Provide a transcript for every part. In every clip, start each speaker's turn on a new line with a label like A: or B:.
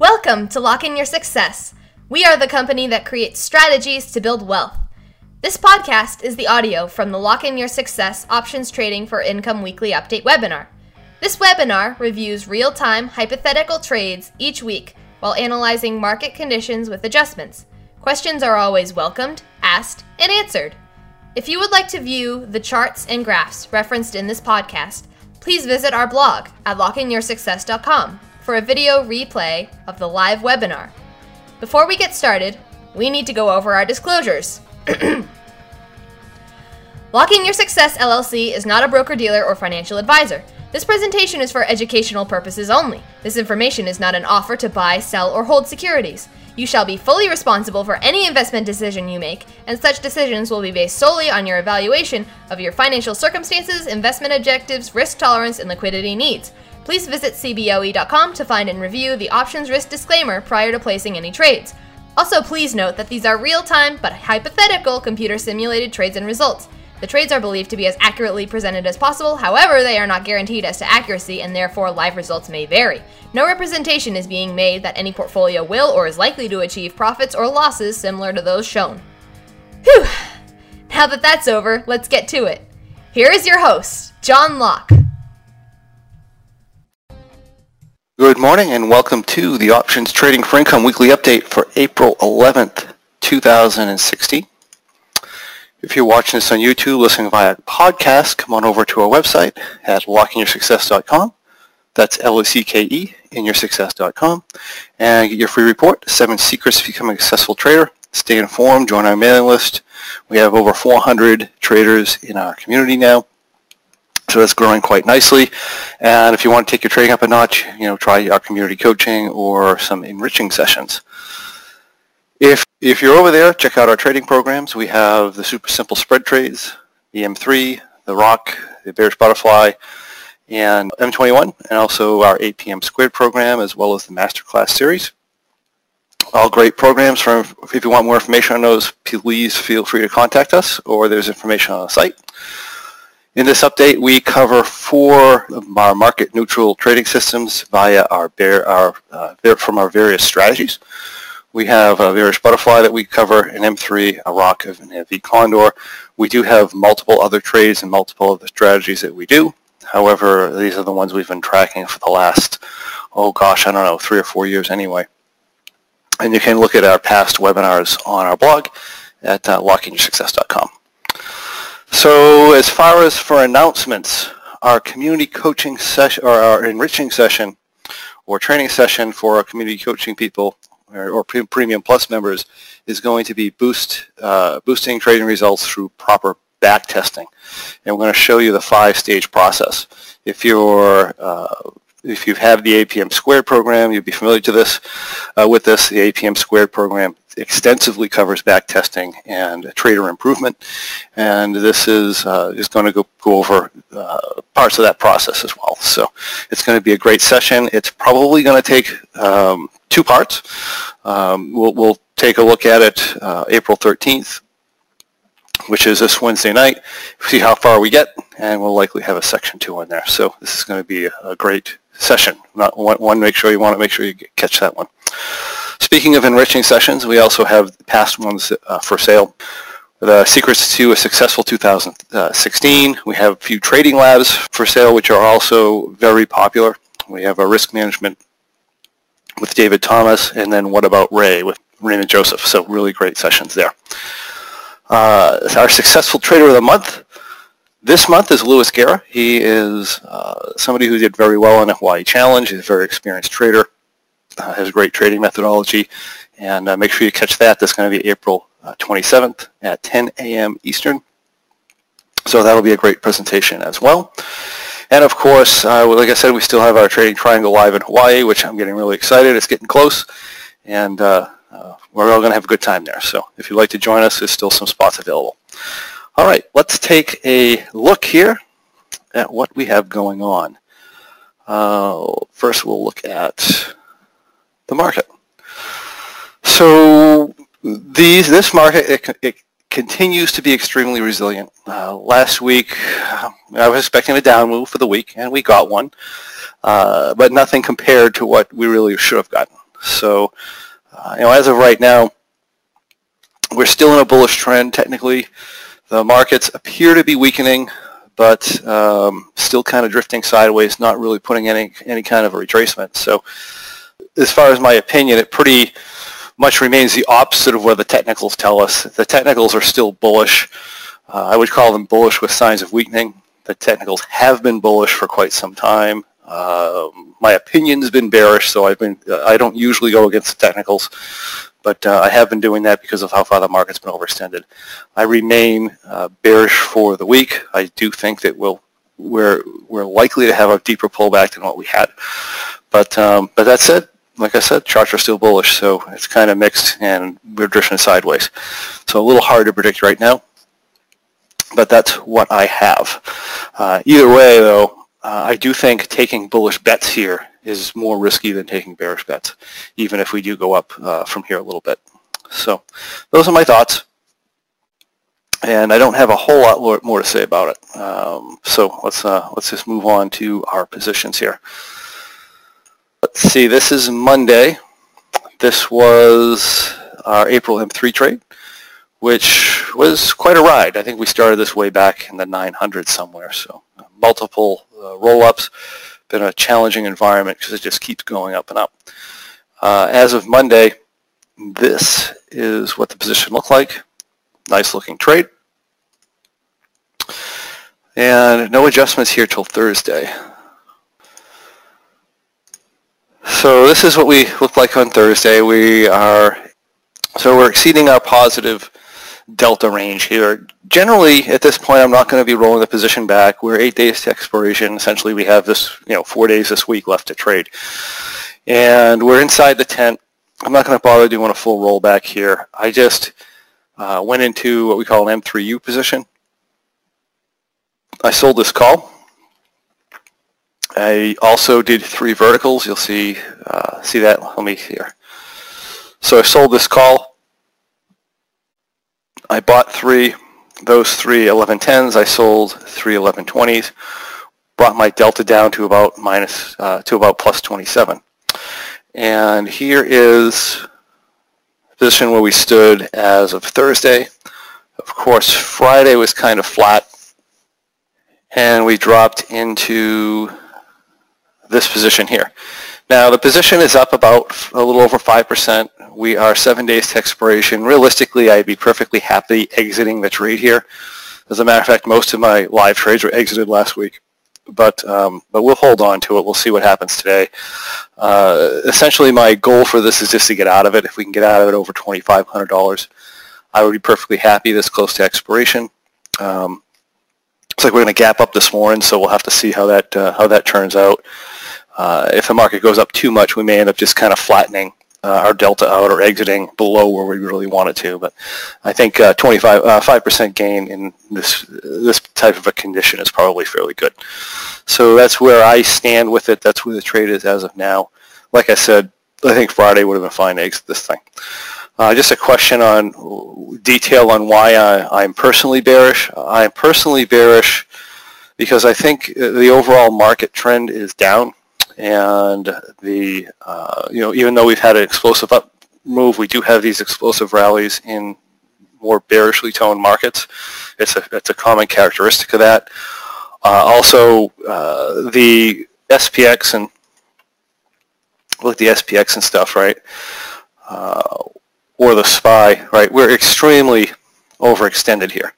A: Welcome to Locke In Your Success. We are the company that creates strategies to build wealth. This podcast is the audio from the Locke In Your Success Options Trading for Income Weekly Update webinar. This webinar reviews real time hypothetical trades each week while analyzing market conditions with adjustments. Questions are always welcomed, asked, and answered. If you would like to view the charts and graphs referenced in this podcast, please visit our blog at lockeinyoursuccess.com for a video replay of the live webinar. Before we get started, we need to go over our disclosures. Locke In Your Success LLC is not a broker dealer or financial advisor. This presentation is for educational purposes only. This information is not an offer to buy, sell, or hold securities. You shall be fully responsible for any investment decision you make, and such decisions will be based solely on your evaluation of your financial circumstances, investment objectives, risk tolerance, and liquidity needs. Please visit CBOE.com to find and review the options risk disclaimer prior to placing any trades. Also, please note that these are real time but hypothetical computer simulated trades and results. The trades are believed to be as accurately presented as possible, however, they are not guaranteed as to accuracy and therefore live results may vary. No representation is being made that any portfolio will or is likely to achieve profits or losses similar to those shown. Whew! Now that that's over, let's get to it. Here is your host, John Locke.
B: Good morning and welcome to the Options Trading for Income weekly update for April 11th, 2016. If you're watching this on YouTube, listening via podcast, come on over to our website at lockeinyoursuccess.com. That's L-O-C-K-E in yoursuccess.com and get your free report, Seven Secrets to Becoming a Successful Trader. Stay informed, join our mailing list. We have over 400 traders in our community now so that's growing quite nicely. And if you want to take your trading up a notch, you know, try our community coaching or some enriching sessions. If, if you're over there, check out our trading programs. We have the super simple spread trades, the M3, the Rock, the Bearish Butterfly, and M21, and also our APM squared program, as well as the Masterclass series. All great programs. From, if you want more information on those, please feel free to contact us, or there's information on the site. In this update, we cover four of our market neutral trading systems via our, our uh, from our various strategies. We have a Bearish Butterfly that we cover, an M3, a Rock, and a V Condor. We do have multiple other trades and multiple other strategies that we do. However, these are the ones we've been tracking for the last, oh gosh, I don't know, three or four years anyway. And you can look at our past webinars on our blog at uh, lockeinyoursuccess.com. So as far as for announcements, our community coaching session or our enriching session or training session for our community coaching people or, or Premium Plus members is going to be boost uh, boosting trading results through proper back testing. And we're going to show you the five-stage process. If you're uh, if you have the APM squared program, you'll be familiar to this uh, with this. The APM squared program extensively covers back testing and trader improvement, and this is uh, is going to go, go over uh, parts of that process as well. So it's going to be a great session. It's probably going to take um, two parts. Um, we'll, we'll take a look at it uh, April 13th, which is this Wednesday night, see how far we get, and we'll likely have a section two in there. So this is going to be a great session. Not one, one, make sure you want to make sure you catch that one. Speaking of enriching sessions, we also have past ones uh, for sale. The Secrets to a Successful 2016. We have a few trading labs for sale, which are also very popular. We have a risk management with David Thomas, and then What About Ray with Raymond Joseph. So really great sessions there. Uh, our Successful Trader of the Month this month is Louis Guerra. He is uh, somebody who did very well in the Hawaii Challenge. He's a very experienced trader uh, has great trading methodology. And uh, make sure you catch that. That's going to be April uh, 27th at 10 a.m. Eastern. So that'll be a great presentation as well. And of course, uh, like I said, we still have our Trading Triangle live in Hawaii, which I'm getting really excited. It's getting close. And uh, uh, we're all going to have a good time there. So if you'd like to join us, there's still some spots available. All right, let's take a look here at what we have going on. first, we'll look at the market. So these this market it, it continues to be extremely resilient. Uh, last week I was expecting a down move for the week and we got one, uh, but nothing compared to what we really should have gotten. So, uh, you know, as of right now, we're still in a bullish trend technically. The markets appear to be weakening, but um, still kind of drifting sideways, not really putting any any kind of a retracement. So, as far as my opinion, it pretty much remains the opposite of what the technicals tell us. The technicals are still bullish. Uh, I would call them bullish with signs of weakening. The technicals have been bullish for quite some time. Uh, my opinion's been bearish, so I've been I don't usually go against the technicals, but uh, I have been doing that because of how far the market's been overextended. I remain uh, bearish for the week. I do think that we'll we're we're likely to have a deeper pullback than what we had, but um, but that said, like I said, charts are still bullish, so it's kind of mixed, and we're drifting sideways. So a little hard to predict right now, but that's what I have. Uh, either way, though, uh, I do think taking bullish bets here is more risky than taking bearish bets, even if we do go up uh, from here a little bit. So those are my thoughts. And I don't have a whole lot more to say about it. Um, so let's, uh, let's just move on to our positions here. Let's see, this is Monday. This was our April M3 trade, which was quite a ride. I think we started this way back in the 900s somewhere, so multiple uh, roll-ups. Been a challenging environment because it just keeps going up and up. Uh, as of Monday, this is what the position looked like. Nice looking trade. And no adjustments here till Thursday. So this is what we look like on Thursday. We are, so we're exceeding our positive delta range here. Generally, at this point, I'm not going to be rolling the position back. We're eight days to expiration. Essentially, we have this, you know, four days this week left to trade. And we're inside the tent. I'm not going to bother doing a full rollback here. I just uh, went into what we call an M3U position. I sold this call. I also did three verticals. You'll see uh, see that. Let me here. So I sold this call. I bought three. Those three 1110s. I sold three 1120s. Brought my delta down to about minus uh, to about plus 27. And here is position where we stood as of Thursday. Of course, Friday was kind of flat, and we dropped into this position here. Now the position is up about a little over 5%. We are seven days to expiration. Realistically, I'd be perfectly happy exiting the trade here. As a matter of fact, most of my live trades were exited last week. But, um, but we'll hold on to it. We'll see what happens today. Uh, essentially, my goal for this is just to get out of it. If we can get out of it over $2,500, I would be perfectly happy this close to expiration. Um, like we're going to gap up this morning, so we'll have to see how that uh, how that turns out. Uh, if the market goes up too much, we may end up just kind of flattening uh, our delta out or exiting below where we really want it to. But I think uh, 25, 5% uh, gain in this this type of a condition is probably fairly good. So that's where I stand with it. That's where the trade is as of now. Like I said, I think Friday would have been fine to exit this thing. Uh, just a question on detail on why I, I'm personally bearish. I'm personally bearish because I think the overall market trend is down and the uh, you know even though we've had an explosive up move, we do have these explosive rallies in more bearishly toned markets. It's a it's a common characteristic of that. Uh, also, uh, the SPX and look the SPX and stuff, right? Uh, or the SPY, right? We're extremely overextended here,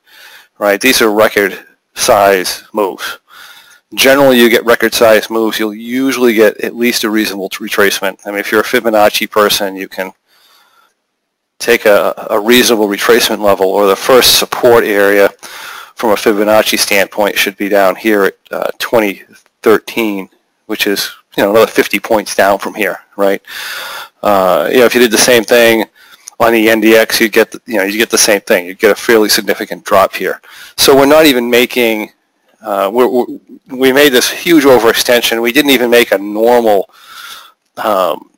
B: right? These are record size moves generally you get record size moves, you'll usually get at least a reasonable retracement. I mean, if you're a Fibonacci person, you can take a, a reasonable retracement level or the first support area from a Fibonacci standpoint should be down here at uh, 2013, which is you know another 50 points down from here, right? Uh, you know, if you did the same thing on the NDX, you get the, you know you get the same thing. You get a fairly significant drop here. So we're not even making uh, we're, we're, we made this huge overextension. We didn't even make a normal, um,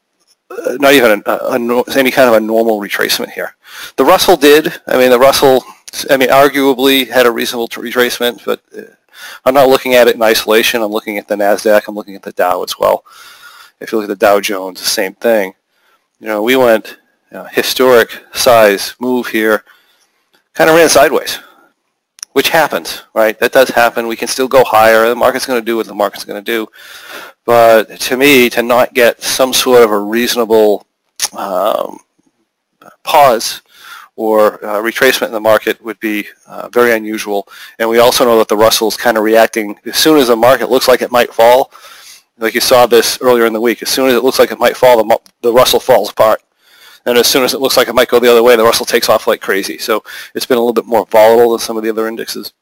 B: not even a, a, any kind of a normal retracement here. The Russell did. I mean, the Russell, I mean, arguably had a reasonable retracement, but uh, I'm not looking at it in isolation. I'm looking at the NASDAQ. I'm looking at the Dow as well. If you look at the Dow Jones, the same thing. you know, we went you know, historic size move here, kind of ran sideways, which happens, right? That does happen. We can still go higher. The market's going to do what the market's going to do. But to me, to not get some sort of a reasonable um, pause or uh, retracement in the market would be uh, very unusual. And we also know that the Russell's kind of reacting as soon as the market looks like it might fall. Like you saw this earlier in the week. As soon as it looks like it might fall, the, the Russell falls apart. And as soon as it looks like it might go the other way, the Russell takes off like crazy. So it's been a little bit more volatile than some of the other indexes.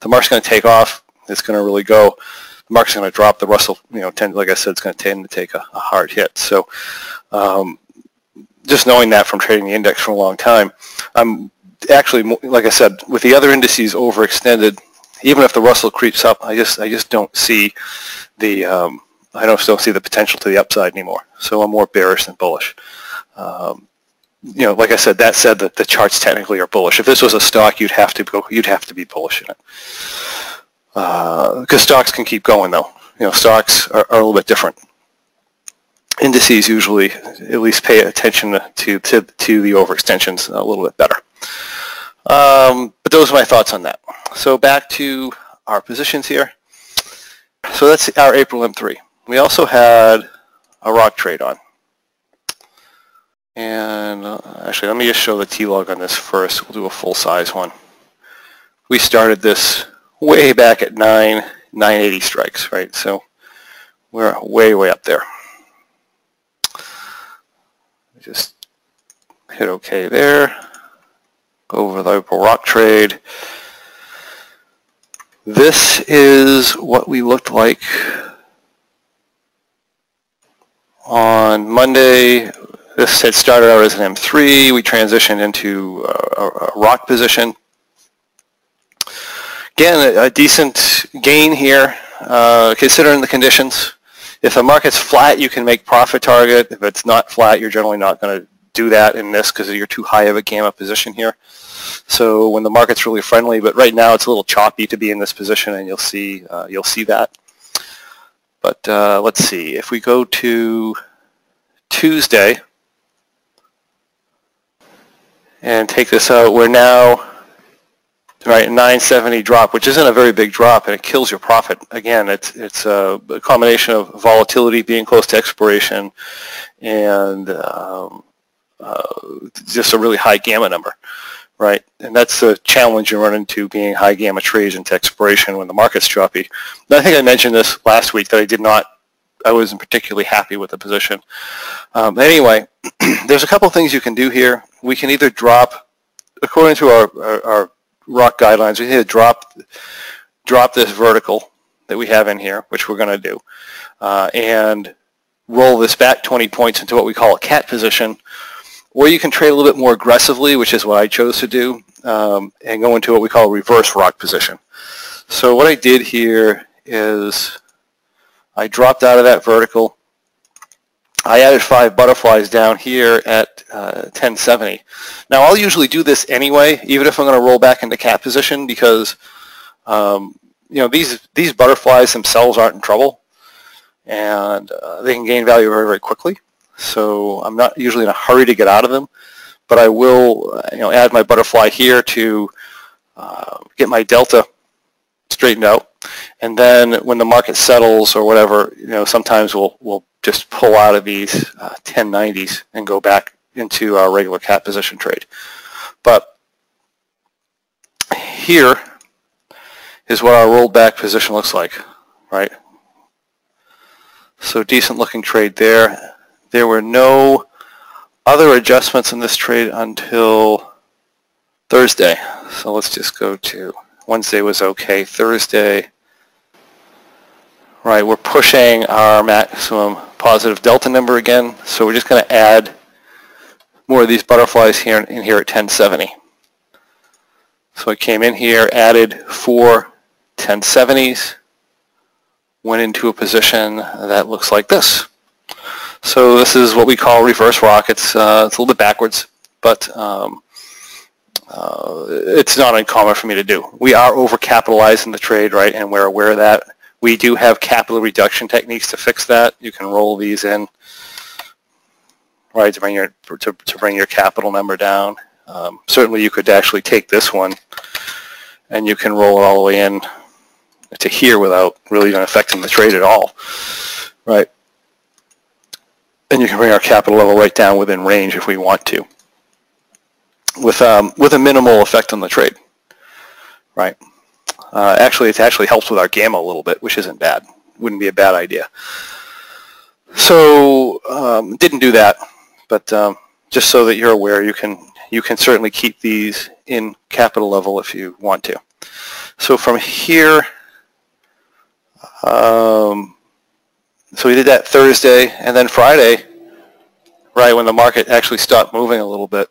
B: The market's going to take off. It's going to really go. The market's going to drop. The Russell, you know, tend, like I said, it's going to tend to take a, a hard hit. So um, just knowing that from trading the index for a long time, I'm actually, like I said, with the other indices overextended, even if the Russell creeps up, I just I just don't see the um, I don't still see the potential to the upside anymore. So I'm more bearish than bullish. Um, you know, like I said, that said, that the charts technically are bullish. If this was a stock, you'd have to go, you'd have to be bullish in it, because uh, stocks can keep going though. You know, stocks are, are a little bit different indices usually at least pay attention to, to, to the overextensions a little bit better. Um, but those are my thoughts on that. So back to our positions here. So that's our April M3. We also had a rock trade on. And uh, actually, let me just show the T-log on this first. We'll do a full-size one. We started this way back at 9, 980 strikes, right? So we're way, way up there. Just hit OK there. Go over the April rock trade. This is what we looked like on Monday. This had started out as an M3. We transitioned into a, a rock position. Again, a, a decent gain here, uh, considering the conditions. If the market's flat, you can make profit target. If it's not flat, you're generally not going to do that in this because you're too high of a gamma position here. So when the market's really friendly, but right now it's a little choppy to be in this position, and you'll see uh, you'll see that. But uh, let's see if we go to Tuesday and take this out. We're now right 970 drop which isn't a very big drop and it kills your profit. Again it's it's a, combination of volatility being close to expiration and um, uh, just a really high gamma number right? And that's the challenge you run into being high gamma trades into expiration when the market's choppy. And I think I mentioned this last week that I did not I wasn't particularly happy with the position. Um, anyway there's a couple things you can do here we can either drop according to our, our, our rock guidelines, we need to drop, drop this vertical that we have in here, which we're going to do, uh, and roll this back 20 points into what we call a cat position, or you can trade a little bit more aggressively, which is what I chose to do, um, and go into what we call a reverse rock position. So what I did here is I dropped out of that vertical, I added five butterflies down here at uh, 1070. Now I'll usually do this anyway, even if I'm going to roll back into cat position because um, you know these these butterflies themselves aren't in trouble and uh, they can gain value very very quickly. So I'm not usually in a hurry to get out of them, but I will uh, you know add my butterfly here to uh, get my delta straightened out. And then when the market settles or whatever, you know, sometimes we'll we'll just pull out of these uh, 1090s and go back into our regular cat position trade. But here is what our rollback position looks like, right? So decent looking trade there. There were no other adjustments in this trade until Thursday. So let's just go to Wednesday was okay. Thursday, right, we're pushing our maximum positive delta number again. So we're just going to add more of these butterflies here in here at 1070. So I came in here, added four 1070s, went into a position that looks like this. So this is what we call reverse rockets. It's, uh, it's a little bit backwards, but um, uh, it's not uncommon for me to do. We are overcapitalizing the trade, right, and we're aware of that. We do have capital reduction techniques to fix that. You can roll these in right, to bring your to, to bring your capital number down. Um, certainly, you could actually take this one, and you can roll it all the way in to here without really even affecting the trade at all, right? And you can bring our capital level right down within range if we want to, with um, with a minimal effect on the trade, right? Uh, actually, it actually helps with our gamma a little bit, which isn't bad. Wouldn't be a bad idea. So um, didn't do that, but um, just so that you're aware, you can you can certainly keep these in capital level if you want to. So from here, um, so we did that Thursday, and then Friday, right when the market actually stopped moving a little bit,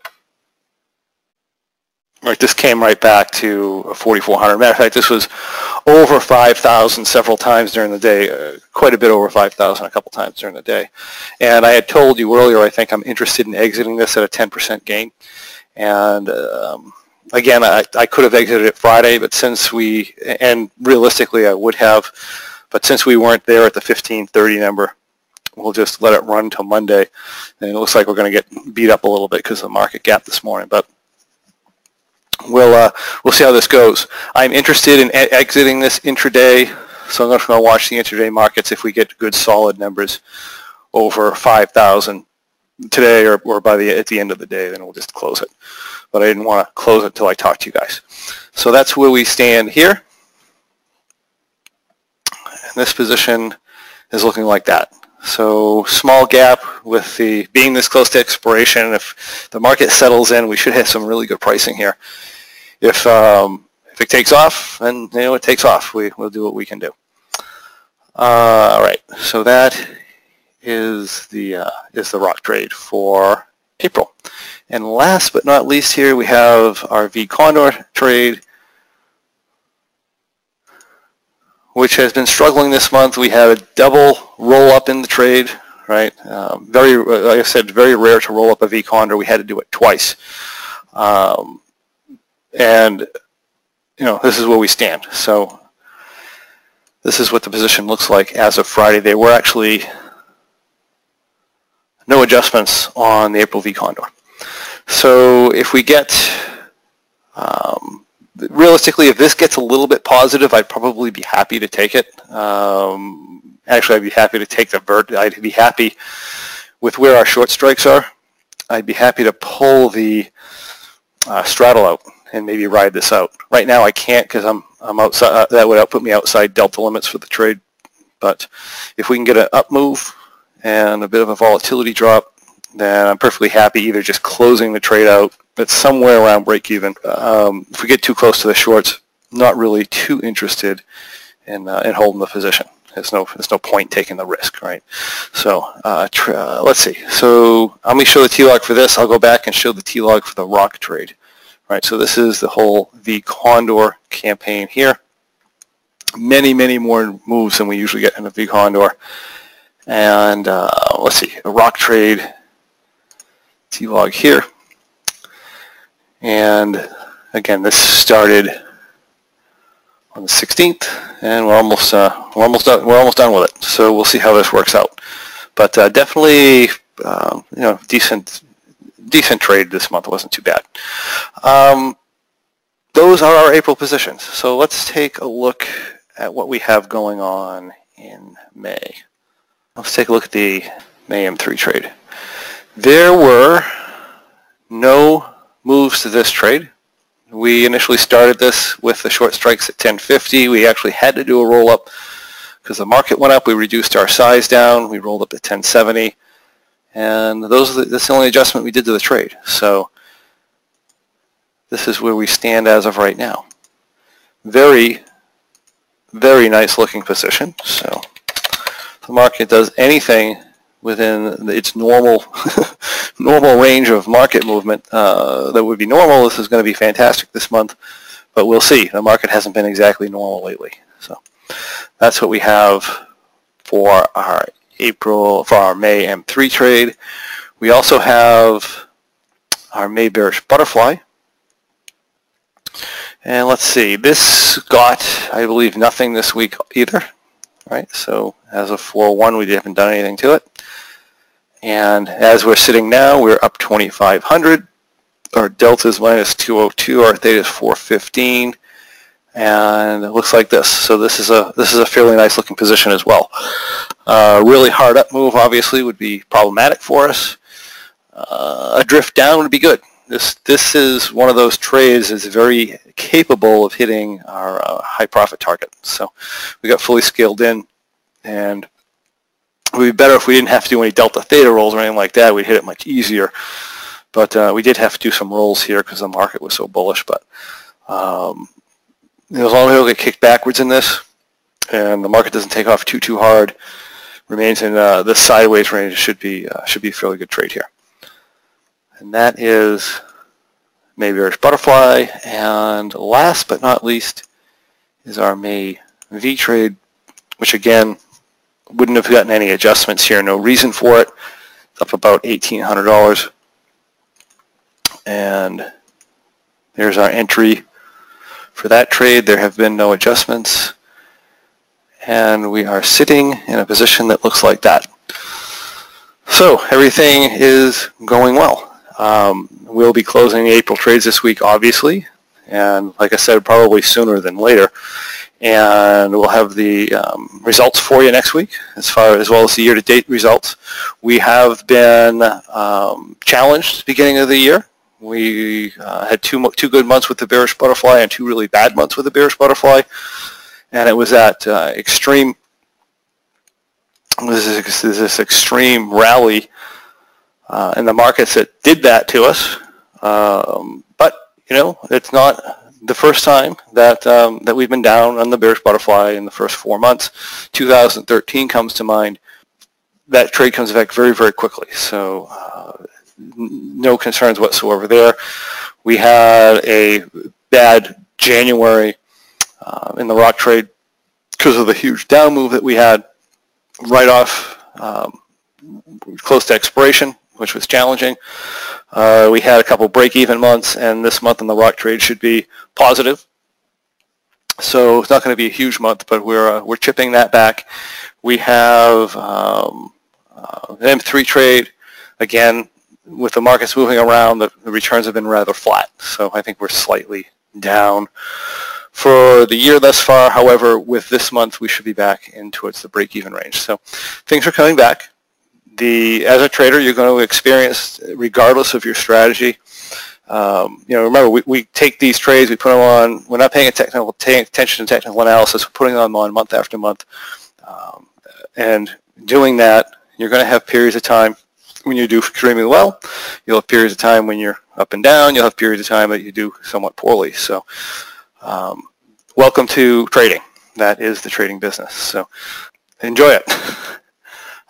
B: Right, this came right back to 4,400. Matter of fact, this was over 5,000 several times during the day, uh, quite a bit over 5,000 a couple times during the day. And I had told you earlier, I think I'm interested in exiting this at a 10% gain. And um, again, I, I could have exited it Friday, but since we, and realistically I would have, but since we weren't there at the 1530 number, we'll just let it run until Monday. And it looks like we're going to get beat up a little bit because of the market gap this morning. But we'll uh, we'll see how this goes. I'm interested in e- exiting this intraday, so I'm going to watch the intraday markets if we get good solid numbers over 5,000 today or, or by the at the end of the day, then we'll just close it. But I didn't want to close it until I talked to you guys. So that's where we stand here. And this position is looking like that. So small gap with the being this close to expiration. If the market settles in, we should have some really good pricing here. If um, if it takes off, then you know it takes off. We will do what we can do. Uh, all right. So that is the uh, is the rock trade for April. And last but not least here we have our V Condor trade which has been struggling this month. We had a double roll up in the trade, right? Um, very, like I said, very rare to roll up a V Condor. We had to do it twice. Um, and, you know, this is where we stand. So this is what the position looks like as of Friday. There were actually no adjustments on the April V Condor. So if we get um, realistically, if this gets a little bit positive, I'd probably be happy to take it. Um, actually, I'd be happy to take the vert. I'd be happy with where our short strikes are. I'd be happy to pull the uh, straddle out and maybe ride this out. Right now, I can't because I'm I'm outside. Uh, that would put me outside delta limits for the trade. But if we can get an up move and a bit of a volatility drop, then I'm perfectly happy either just closing the trade out at somewhere around break even. Um, if we get too close to the shorts, not really too interested in, uh, in holding the position. There's no, there's no point taking the risk, right? So uh, tr- uh, let's see. So let me show the T-log for this. I'll go back and show the T-log for the rock trade. Right, so this is the whole the Condor campaign here. Many, many more moves than we usually get in a V Condor. And uh, let's see, a rock trade T-log here. And again, this started on the 16th, and we're almost uh, we're almost done. We're almost done with it. So we'll see how this works out. But uh, definitely, uh, you know, decent decent trade this month. It wasn't too bad. Um, those are our April positions. So let's take a look at what we have going on in May. Let's take a look at the May M3 trade. There were no moves to this trade. We initially started this with the short strikes at 1050. We actually had to do a roll up because the market went up. We reduced our size down. We rolled up at 1070. And those the, that's the only adjustment we did to the trade. So this is where we stand as of right now. Very, very nice looking position. So the market does anything within its normal normal range of market movement uh, that would be normal. This is going to be fantastic this month, but we'll see. The market hasn't been exactly normal lately. So that's what we have for our April, for our May M3 trade. We also have our May bearish butterfly. And let's see, this got, I believe, nothing this week either, right? So as of 4-1, we haven't done anything to it. And as we're sitting now, we're up 2,500. Our delta is minus 202. Our theta is 415. And it looks like this. So this is a this is a fairly nice looking position as well. Uh, really hard up move obviously would be problematic for us. Uh, a drift down would be good. This this is one of those trades that's very capable of hitting our uh, high profit target. So we got fully scaled in, and it would be better if we didn't have to do any delta theta rolls or anything like that. We'd hit it much easier. But uh, we did have to do some rolls here because the market was so bullish. But um, as long as we don't get kicked backwards in this, and the market doesn't take off too too hard, remains in uh, this sideways range, should be uh, should be a fairly good trade here. And that is May bearish butterfly. And last but not least is our May V trade, which again wouldn't have gotten any adjustments here. No reason for it. Up about $1,800. And there's our entry for that trade. There have been no adjustments. And we are sitting in a position that looks like that. So everything is going well. Um, we'll be closing April trades this week, obviously, and like I said, probably sooner than later. And we'll have the um, results for you next week, as far as well as the year-to-date results. We have been um, challenged beginning of the year. We uh, had two two good months with the bearish butterfly and two really bad months with the bearish butterfly, and it was that uh, extreme. This is this extreme rally uh, in the markets that did that to us. Um, but you know, it's not the first time that um, that we've been down on the bearish butterfly in the first four months. 2013 comes to mind. That trade comes back very, very quickly. So uh, no concerns whatsoever there. We had a bad January uh, in the rock trade because of the huge down move that we had right off um, close to expiration which was challenging. Uh, we had a couple break-even months, and this month in the rock trade should be positive. So it's not going to be a huge month, but we're uh, we're chipping that back. We have um, uh, an M3 trade. Again, with the markets moving around, the, the returns have been rather flat. So I think we're slightly down for the year thus far. However, with this month, we should be back in towards the break-even range. So things are coming back the as a trader, you're going to experience, regardless of your strategy. Um, you know, remember, we, we take these trades, we put them on, we're not paying, technical, attention to technical analysis, we're putting them on month after month. Um, and doing that, you're going to have periods of time when you do extremely well. You'll have periods of time when you're up and down. You'll have periods of time that you do somewhat poorly. So um, welcome to trading. That is the trading business. So enjoy it.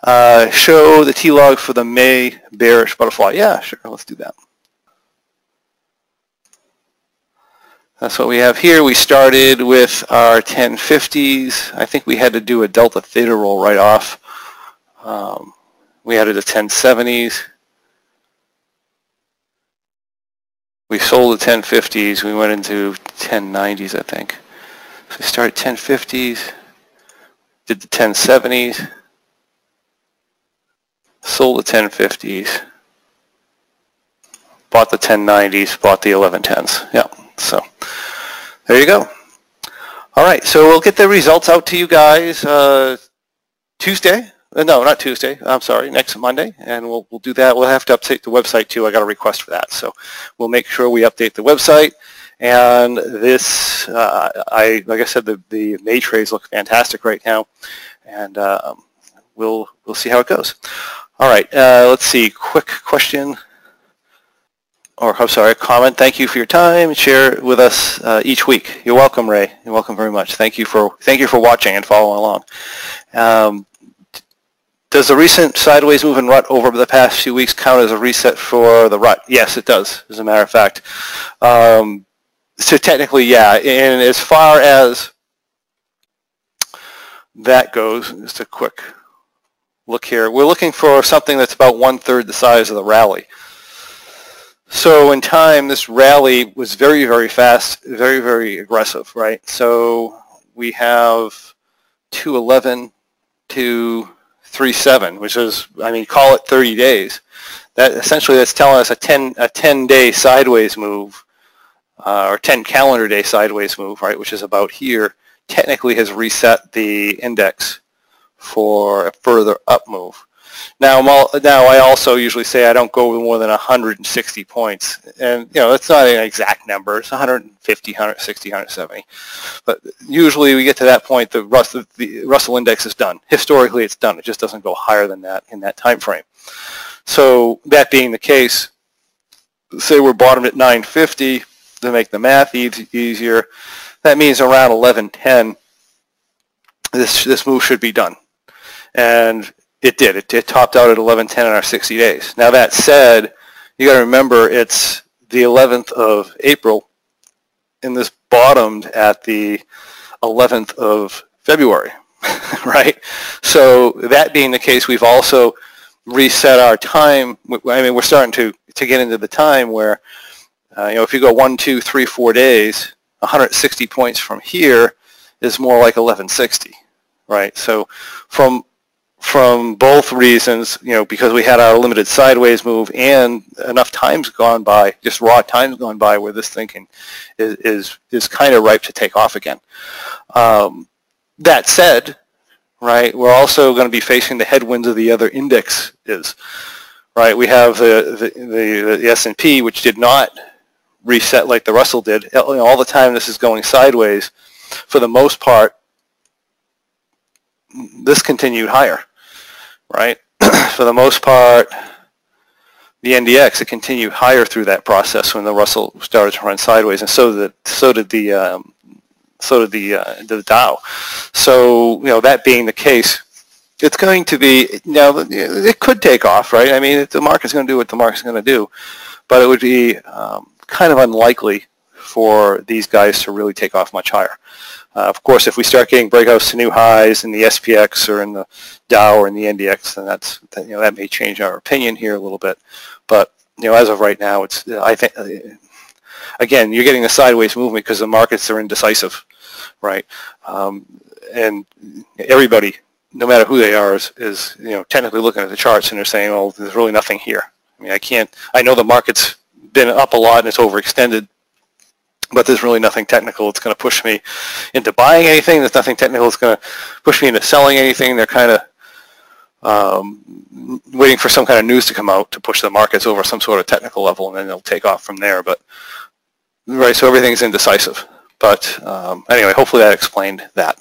B: Uh, show the T-log for the May bearish butterfly. Yeah, sure, let's do that. That's what we have here. We started with our 1050s. I think we had to do a delta theta roll right off. Um, we added a 1070s. We sold the 1050s. We went into 1090s, I think. So we started 1050s, did the 1070s sold the 1050s, bought the 1090s, bought the 1110s. Yeah, so there you go. All right, so we'll get the results out to you guys uh, Tuesday. Uh, no, not Tuesday. I'm sorry, next Monday, and we'll we'll do that. We'll have to update the website too. I got a request for that, so we'll make sure we update the website. And this, uh, I like I said, the the May trades look fantastic right now, and um, we'll we'll see how it goes. All right, uh, let's see. Quick question, or I'm sorry, comment. Thank you for your time. Share with us uh, each week. You're welcome, Ray. You're welcome very much. Thank you for thank you for watching and following along. Um, does the recent sideways move in rut over the past few weeks count as a reset for the rut? Yes, it does. As a matter of fact. Um, so technically, yeah. And as far as that goes, just a quick look here. We're looking for something that's about one-third the size of the rally. So in time, this rally was very, very fast, very, very aggressive, right? So we have 211, 2, 37, which is, I mean, call it 30 days. That essentially that's telling us a 10 a 10 day sideways move, uh, or 10 calendar day sideways move, right, which is about here, technically has reset the index for a further up move. Now, now I also usually say I don't go with more than 160 points, and you know that's not an exact number. It's 150, 160, 170, but usually we get to that point. The Russell, the Russell index is done. Historically, it's done. It just doesn't go higher than that in that time frame. So that being the case, say we're bottomed at 950 to make the math e easier. That means around 1110, this this move should be done. And it did. It, it topped out at 1110 in our 60 days. Now that said, you got to remember it's the 11th of April, and this bottomed at the 11th of February, right? So that being the case, we've also reset our time. I mean, we're starting to to get into the time where, uh, you know, if you go one, two, three, four days, 160 points from here is more like 1160, right? So from from both reasons, you know, because we had our limited sideways move and enough times gone by, just raw times gone by where this thinking is, is, is kind of ripe to take off again. Um, that said, right, we're also going to be facing the headwinds of the other index is, right? We have the, the, the, the S&P, which did not reset like the Russell did. All the time this is going sideways. For the most part, this continued higher right? For the most part, the NDX, it continued higher through that process when the Russell started to run sideways, and so did so did the um, so did the uh, the Dow. So you know that being the case, it's going to be now it could take off, right? I mean, the market's going to do what the market's going to do, but it would be um, kind of unlikely for these guys to really take off much higher. Uh, of course, if we start getting breakouts to new highs in the SPX or in the Dow or in the NDX, then that's you know that may change our opinion here a little bit. But you know, as of right now, it's I think uh, again you're getting a sideways movement because the markets are indecisive, right? Um, and everybody, no matter who they are, is, is you know technically looking at the charts and they're saying, "Well, there's really nothing here." I mean, I can't. I know the market's been up a lot and it's overextended, but there's really nothing technical that's going to push me into buying anything. There's nothing technical that's going to push me into selling anything. They're kind of um, waiting for some kind of news to come out to push the markets over some sort of technical level, and then they'll take off from there. But right, so everything's indecisive. But um, anyway, hopefully that explained that.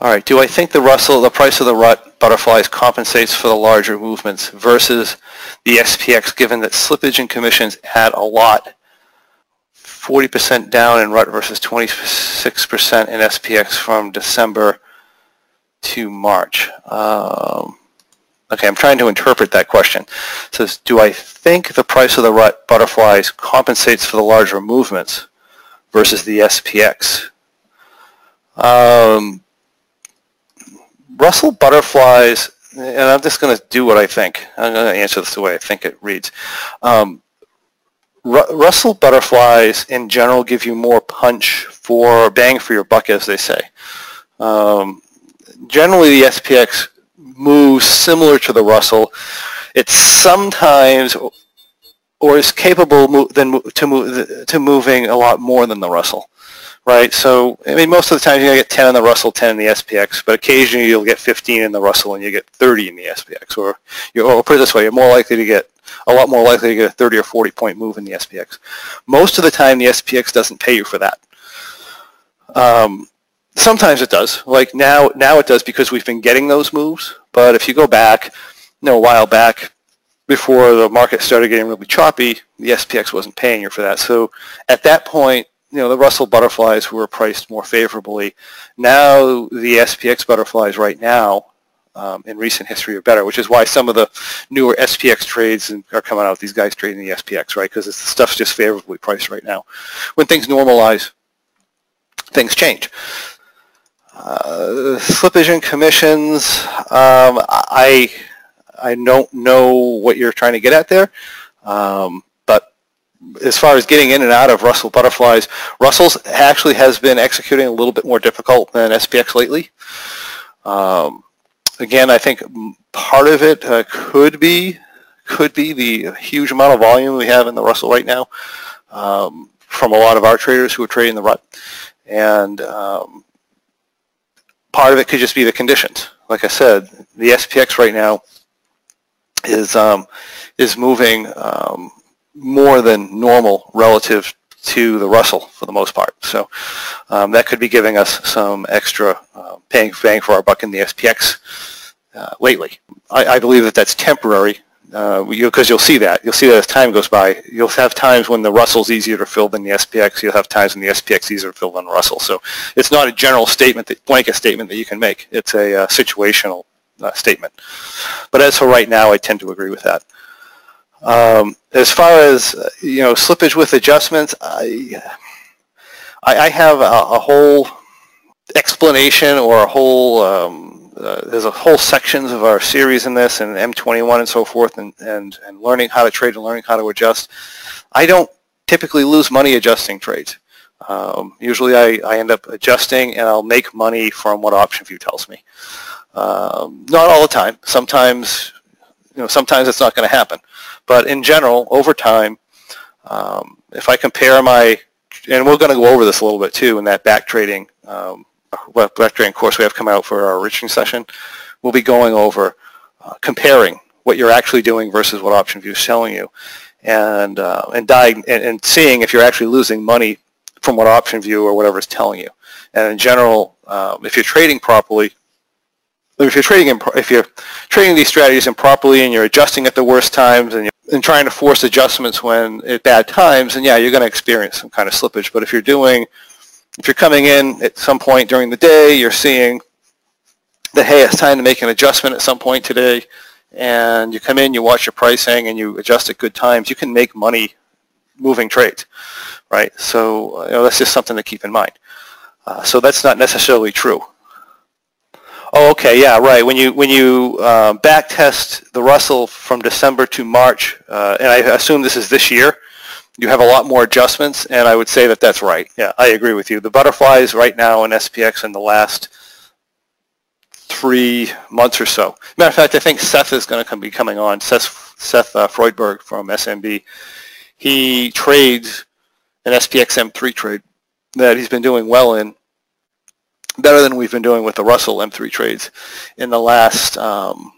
B: All right, do I think the Russell, the price of the RUT butterflies compensates for the larger movements versus the SPX given that slippage and commissions add a lot 40% down in RUT versus 26% in SPX from December to March. Um, okay, I'm trying to interpret that question. It says, do I think the price of the RUT butterflies compensates for the larger movements versus the SPX? Um, Russell butterflies, and I'm just going to do what I think. I'm going to answer this the way I think it reads. Um, Russell butterflies in general give you more punch for bang for your buck, as they say. Um, generally, the SPX moves similar to the Russell. It's sometimes or is capable than to move to moving a lot more than the Russell, right? So I mean, most of the time you're gonna get 10 in the Russell, 10 in the SPX, but occasionally you'll get 15 in the Russell and you get 30 in the SPX, or you or put it this way, you're more likely to get a lot more likely to get a 30 or 40 point move in the SPX. Most of the time, the SPX doesn't pay you for that. Um, sometimes it does. Like now, now it does because we've been getting those moves. But if you go back, you know, a while back, before the market started getting really choppy, the SPX wasn't paying you for that. So at that point, you know, the Russell butterflies were priced more favorably. Now the SPX butterflies right now um, in recent history are better, which is why some of the newer SPX trades are coming out. These guys trading the SPX, right? Because the stuff's just favorably priced right now. When things normalize, things change. Uh, slippage and commissions, um, I I don't know what you're trying to get at there, um, but as far as getting in and out of Russell butterflies, Russell's actually has been executing a little bit more difficult than SPX lately. Um, again, I think part of it uh, could be could be the huge amount of volume we have in the Russell right now um, from a lot of our traders who are trading the rut. And um, part of it could just be the conditions. Like I said, the SPX right now is um, is moving um, more than normal relative to the Russell for the most part. So um, that could be giving us some extra uh, paying bang for our buck in the SPX uh, lately. I, I, believe that that's temporary because uh, you, you'll see that. You'll see that as time goes by. You'll have times when the Russell's easier to fill than the SPX. You'll have times when the SPX is easier to fill than Russell. So it's not a general statement, that, blanket statement that you can make. It's a uh, situational uh, statement. But as for right now, I tend to agree with that. Um, as far as you know, slippage with adjustments, I I, I have a, a, whole explanation or a whole um, uh, there's a whole sections of our series in this and M21 and so forth, and, and and learning how to trade and learning how to adjust. I don't typically lose money adjusting trades. Um, usually I, I end up adjusting and I'll make money from what OptionVue tells me. Um, not all the time. Sometimes, you know, sometimes it's not going to happen. But in general, over time, um, if I compare my, and we're going to go over this a little bit too in that back trading, um, back trading course we have come out for our enriching session, we'll be going over uh, comparing what you're actually doing versus what OptionVue is showing you, and uh, and, and and seeing if you're actually losing money from what OptionVue or whatever is telling you. And in general, um, if you're trading properly, if you're trading if you're trading these strategies improperly and you're adjusting at the worst times and and trying to force adjustments when at bad times, and yeah, you're going to experience some kind of slippage. But if you're doing, if you're coming in at some point during the day, you're seeing that, hey, it's time to make an adjustment at some point today, and you come in, you watch your pricing, and you adjust at good times, you can make money moving trades, right? So you know, that's just something to keep in mind. Uh, so that's not necessarily true. Oh, okay, yeah, right. When you when you uh, back test the Russell from December to March, uh, and I assume this is this year, you have a lot more adjustments, and I would say that that's right. Yeah, I agree with you. The butterflies right now in SPX in the last three months or so. Matter of fact, I think Seth is going to be coming on. Seth Seth uh, Freudberg from SMB. He trades an SPX M3 trade that he's been doing well in better than we've been doing with the Russell M3 trades in the last um,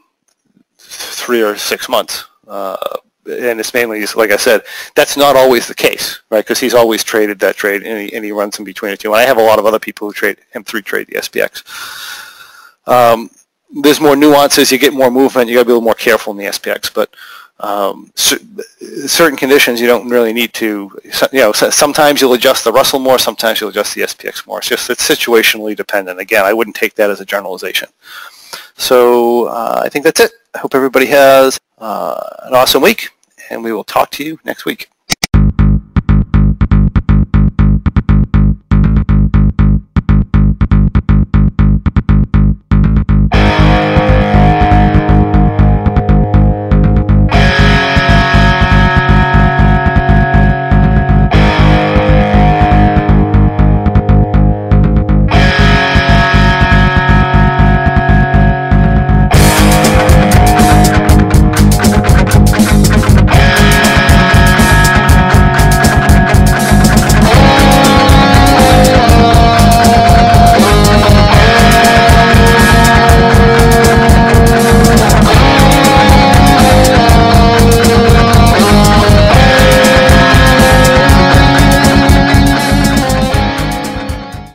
B: three or six months. Uh, and it's mainly, like I said, that's not always the case, right? Because he's always traded that trade, and he, and he, runs in between the two. And I have a lot of other people who trade M3 trade the SPX. Um, there's more nuances. You get more movement. You got to be a little more careful in the SPX. But um, certain conditions you don't really need to, you know, sometimes you'll adjust the Russell more, sometimes you'll adjust the SPX more. It's just, it's situationally dependent. Again, I wouldn't take that as a generalization. So uh, I think that's it. I hope everybody has uh, an awesome week, and we will talk to you next week.